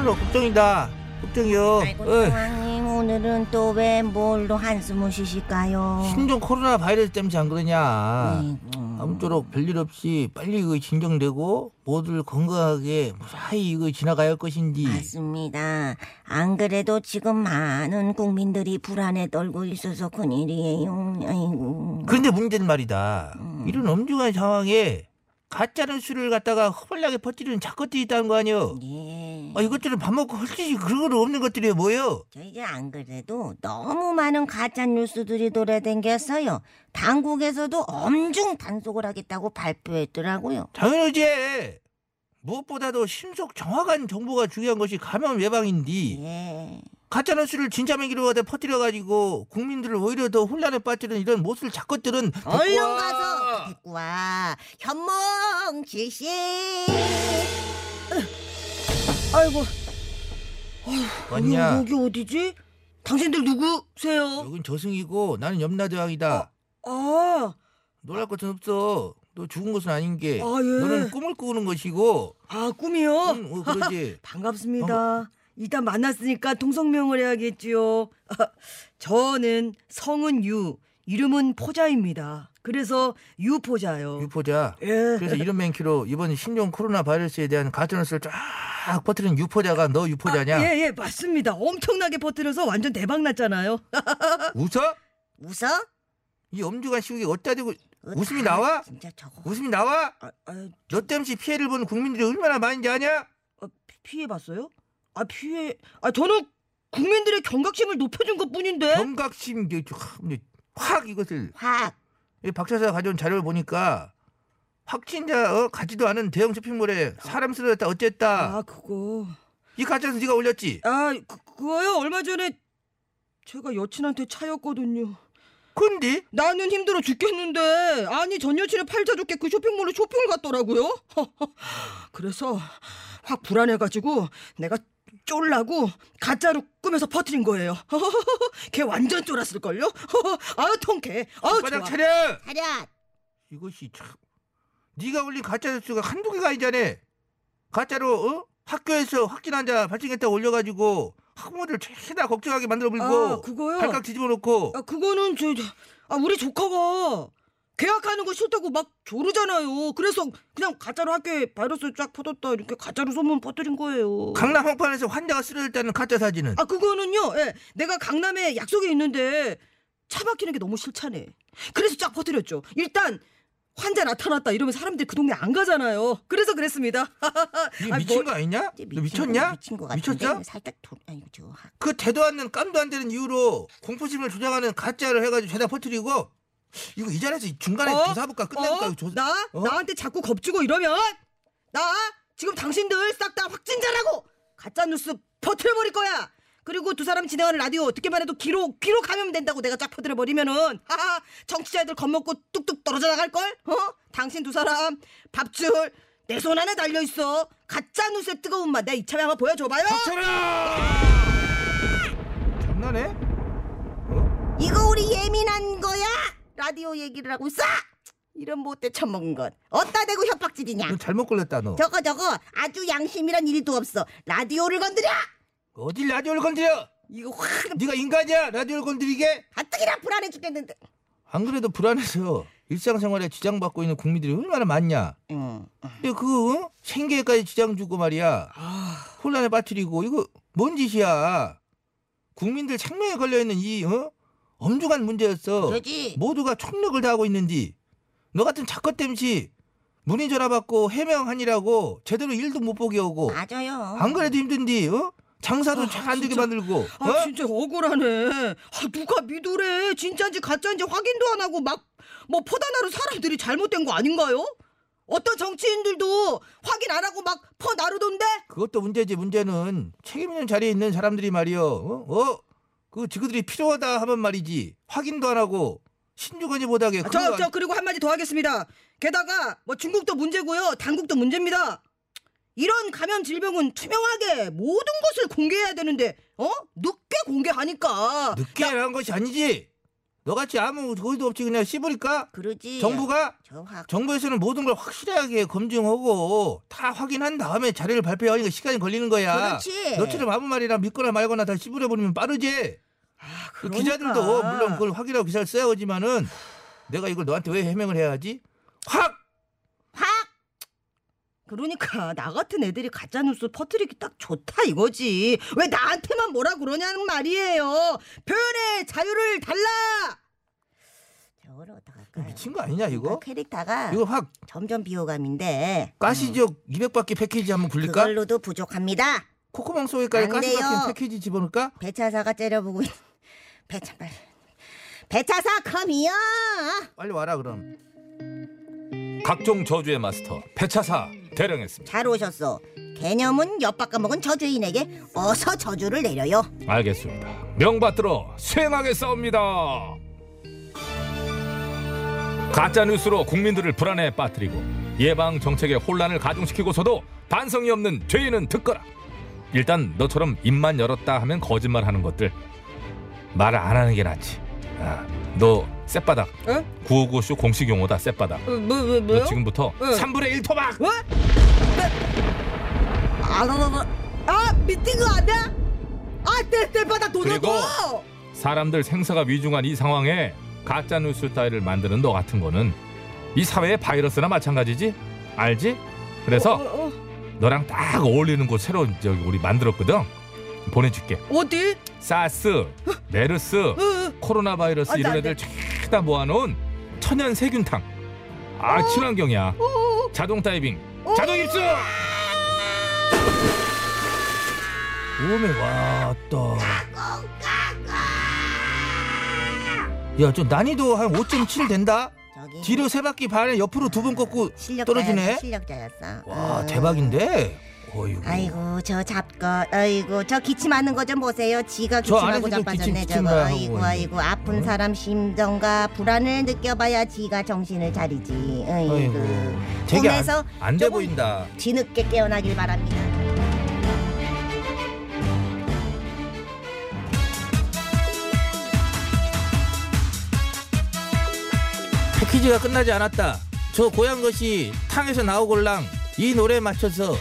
천원로 걱정이다 걱정이요 아이고 어이, 대왕님 오늘은 또 왜 뭘로 한숨을 쉬실까요? 신종 코로나 바이러스 때문에 안 그러냐 아이고. 아무쪼록 별일 없이 빨리 이거 진정되고 모두를 건강하게 무사히 이거 지나가야 할 것인지 맞습니다. 안 그래도 지금 많은 국민들이 불안에 떨고 있어서 큰일이에요. 아이고. 그런데 문제는 말이다 이런 엄중한 상황에 가짜는 수를 갖다가 허벌나게 퍼뜨리는 작것들이 있다는 거 아니여 예. 아, 이것들은 밥 먹고 헐짓이 그런 거 없는 것들이 뭐여 저 이제 안 그래도 너무 많은 가짜 뉴스들이 돌아댕겼어요. 당국에서도 엄중 단속을 하겠다고 발표했더라고요. 당연하지 무엇보다도 신속 정확한 정보가 중요한 것이 감염 예방인디 예. 가짜 뉴스를 진짜 매기로 가다 퍼뜨려가지고 국민들을 오히려 더 혼란에 빠뜨리는 이런 못을 작것들은 얼른. 가서 데리고 와. 현몽 실시. 아이고. 왔냐 여기 어디지? 당신들 누구세요? 여긴 저승이고 나는 염라대왕이다 아, 놀랄 것은 없어 너 죽은 것은 아닌 게 아, 예. 너는 꿈을 꾸는 것이고 아 꿈이요? 응, 어, 그러지 반갑습니다. 일단 만났으니까 통성명을 해야겠지요. 저는 성은 유, 이름은 포자입니다. 그래서 유포자요. 유포자 예. 그래서 이런 맹키로 이번 신종 코로나 바이러스에 대한 가짜뉴스를 쫙 퍼뜨리는 유포자가 너 유포자냐 예, 예, 맞습니다. 엄청나게 퍼뜨려서 완전 대박 났잖아요. 웃어? 웃어? 이 엄중한 시국에 어디다 대고 어, 웃음이 다 나와? 진짜 저거. 웃음이 나와? 아, 아, 너 때문에 피해를 보는 국민들이 얼마나 많은지 아냐? 어, 피- 피해 봤어요? 아, 피해. 아, 저는 국민들의 경각심을 높여준 것 뿐인데. 경각심 이게 참, 확 이것을 확. 이 박사가 가져온 자료를 보니까 확진자 어, 가지도 않은 대형 쇼핑몰에 사람 쓰러졌다 어쨌다 아, 그거. 이 가짜는 네가 올렸지 아, 그, 그거요? 얼마 전에 제가 여친한테 차였거든요. 근데 나는 힘들어 죽겠는데 아니 전 여친의 팔자좋게 그 쇼핑몰로 쇼핑을 갔더라고요. 그래서 확 불안해가지고 내가 쫄라고 가짜로 꾸며서 퍼뜨린 거예요. 걔 완전 쫄았을걸요? 아유 통쾌. 아유 좋아. 차려 차렷. 이것이 참 네가 올린 가짜 뉴스가 한두 개가 아니잖아 가짜로 어? 학교에서 확진 환자 발생했다고 올려가지고 학부모들 최다 걱정하게 만들어 불고 아 그거요? 발칵 뒤집어 놓고 아 그거는 저, 저 아, 우리 조카가 계약하는 거 싫다고 막 조르잖아요. 그래서 그냥 가짜로 학교에 바이러스 쫙 퍼졌다 이렇게 가짜로 소문 퍼뜨린 거예요. 강남 한판에서 환자가 쓰러졌다는 가짜 사진은 아 그거는요. 예, 내가 강남에 약속이 있는데 차 막히는 게 너무 싫잖아. 그래서 쫙 퍼뜨렸죠. 일단 환자 나타났다 이러면 사람들이 그 동네 안 가잖아요. 그래서 그랬습니다. 아, 미친 뭐- 거 아니냐? 너 미쳤냐? 거, 미친 거 미쳤어? 살짝 도, 아이고 저 확. 그 대도 않는 깜도 안 되는 이유로 공포심을 조장하는 가짜를 해가지고 죄다 퍼뜨리고 이거 이 자리에서 중간에 어? 조사볼까 끝내볼까 어? 이거 조... 나 어? 나한테 자꾸 겁주고 이러면 나 지금 당신들 싹 다 확진자라고 가짜 뉴스 퍼뜨려 버릴 거야. 그리고 두 사람 진행하는 라디오 듣기만 해도 기록 기록 감염 된다고 내가 쫙 퍼뜨려 버리면은 하하 정치자들 겁먹고 뚝뚝 떨어져 나갈 걸. 어? 당신 두 사람 밥줄 내 손 안에 달려 있어. 가짜 뉴스의 뜨거운 맛. 내가 이참에 한번 보여줘봐요. 장난해? 어? 이거 우리 예민한 거야? 라디오 얘기를 하고 있어? 이런 못돼 처먹은 것. 어따 대고 협박질이냐? 너 잘못 걸렸다 너 저거 저거 아주 양심이란 일도 없어. 라디오를 건드려? 어딜 라디오를 건드려 이거 확 네가 인간이야 라디오를 건드리게 가뜩이나 불안해 죽겠는데. 안 그래도 불안해서 일상생활에 지장받고 있는 국민들이 얼마나 많냐 응. 근데 그 어? 생계까지 지장 주고 말이야 혼란에 빠뜨리고 이거 뭔 짓이야 국민들 생명에 걸려있는 이 어? 엄중한 문제였어 그러지. 모두가 총력을 다하고 있는데 너 같은 작것 땜시 문의 전화 받고 해명하니라고 제대로 일도 못 보게 오고 맞아요. 안 그래도 힘든디 어? 장사도 아, 잘 안 되게 진짜. 만들고. 아 어? 진짜 억울하네. 아 누가 믿으래? 진짜인지 가짜인지 확인도 안 하고 막뭐 퍼다나로 사람들이 잘못된 거 아닌가요? 어떤 정치인들도 확인 안 하고 막 퍼 나르던데? 그것도 문제지 문제는 책임 있는 자리에 있는 사람들이 말이요. 어? 어? 그 지그들이 필요하다 하면 말이지. 확인도 안 하고 신중하지 못하게. 아, 저, 안- 저 그리고 한마디 더 하겠습니다. 게다가 뭐 중국도 문제고요. 당국도 문제입니다. 이런 감염 질병은 투명하게 모든 것을 공개해야 되는데 어? 늦게 공개하니까 늦게 한 것이 아니지. 너같이 아무 거의도 없이 그냥 씹으니까 그러지. 정부가 저 확. 정부에서는 모든 걸 확실하게 검증하고 다 확인한 다음에 자료를 발표하니까 시간이 걸리는 거야. 그렇지. 너처럼 아무 말이나 믿거나 말거나 다 씹으려 버리면 빠르지. 그 그러니까. 기자들도 물론 그걸 확인하고 기사를 써야 하지만은 내가 이걸 너한테 왜 해명을 해야 하지? 확! 확. 그러니까 나 같은 애들이 가짜 뉴스 퍼뜨리기 딱 좋다 이거지. 왜 나한테만 뭐라 그러냐는 말이에요. 표현의 자유를 달라. 저걸 어떡할까요? 미친 거 아니냐 이거? 그러니까 캐릭터가 이거 확 점점 비호감인데 가시적 200바퀴 패키지 한번 굴릴까? 그걸로도 부족합니다. 코코망 속에까지 안 가시 돼요. 박힌 패키지 집어넣을까? 배차사가 째려보고 있... 배차 빨리. 배차사 컴이요. 빨리 와라 그럼. 각종 저주의 마스터 배차사 대령했습니다. 잘 오셨어. 개념은 엿바꿔먹은 저주인에게 어서 저주를 내려요. 알겠습니다. 명받들어 수행하게 싸웁니다. 가짜 뉴스로 국민들을 불안에 빠뜨리고 예방 정책에 혼란을 가중시키고서도 반성이 없는 죄인은 듣거라. 일단 너처럼 입만 열었다 하면 거짓말하는 것들 말을 안 하는 게 낫지. 아, 너 쌔바닥 어? 959쇼 공식 용어다 쌔바닥. 어, 뭐, 뭐, 너 뭐요? 지금부터 응. 3분의 1 토막. 어? 아, 나, 나, 나. 아, 미팅거 아니야? 아, 내, 내 바닥 그리고 도전도. 사람들 생사가 위중한 이 상황에 가짜 뉴스 따위를 만드는 너 같은 거는 이 사회의 바이러스나 마찬가지지 알지? 그래서 어, 어, 너랑 딱 어울리는 곳 새로 저기 우리 만들었거든 보내줄게 어. 어디? 사스 메르스 어, 어. 코로나 바이러스 안 돼, 이런 안 애들 쫙다 모아놓은 천연 세균탕 아 친환경이야 자동 다이빙 자동 입수 오메 왔다. 야, 저 난이도 한 5.7 된다. 저기 뒤로 세 바퀴 반에 옆으로 두 번 꺾고 실력자였어. 떨어지네. 실력자였어. 와, 어. 대박인데. 어이구. 아이고 저 잡것 아이고 저 기침하는 거 좀 보세요 지가 저 기침하고 좀 자빠졌네 기침, 저거 기침을 하고 아이고 있네. 아이고 아픈 사람 심정과 불안을 느껴봐야 지가 정신을 차리지 아이고, 아이고. 되게 꿈에서 안돼 조금 보인다. 뒤늦게 깨어나길 바랍니다 패키지가 끝나지 않았다. 저 고향 것이 탕에서 나오골랑 이 노래에 맞춰서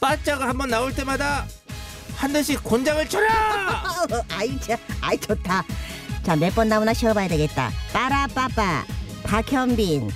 빠짜가 한 번 나올 때마다 한 대씩 곤장을 쳐라. 아이 자 아이 좋다 자 몇 번 나오나 쉬어봐야 되겠다 빠라빠빠 박현빈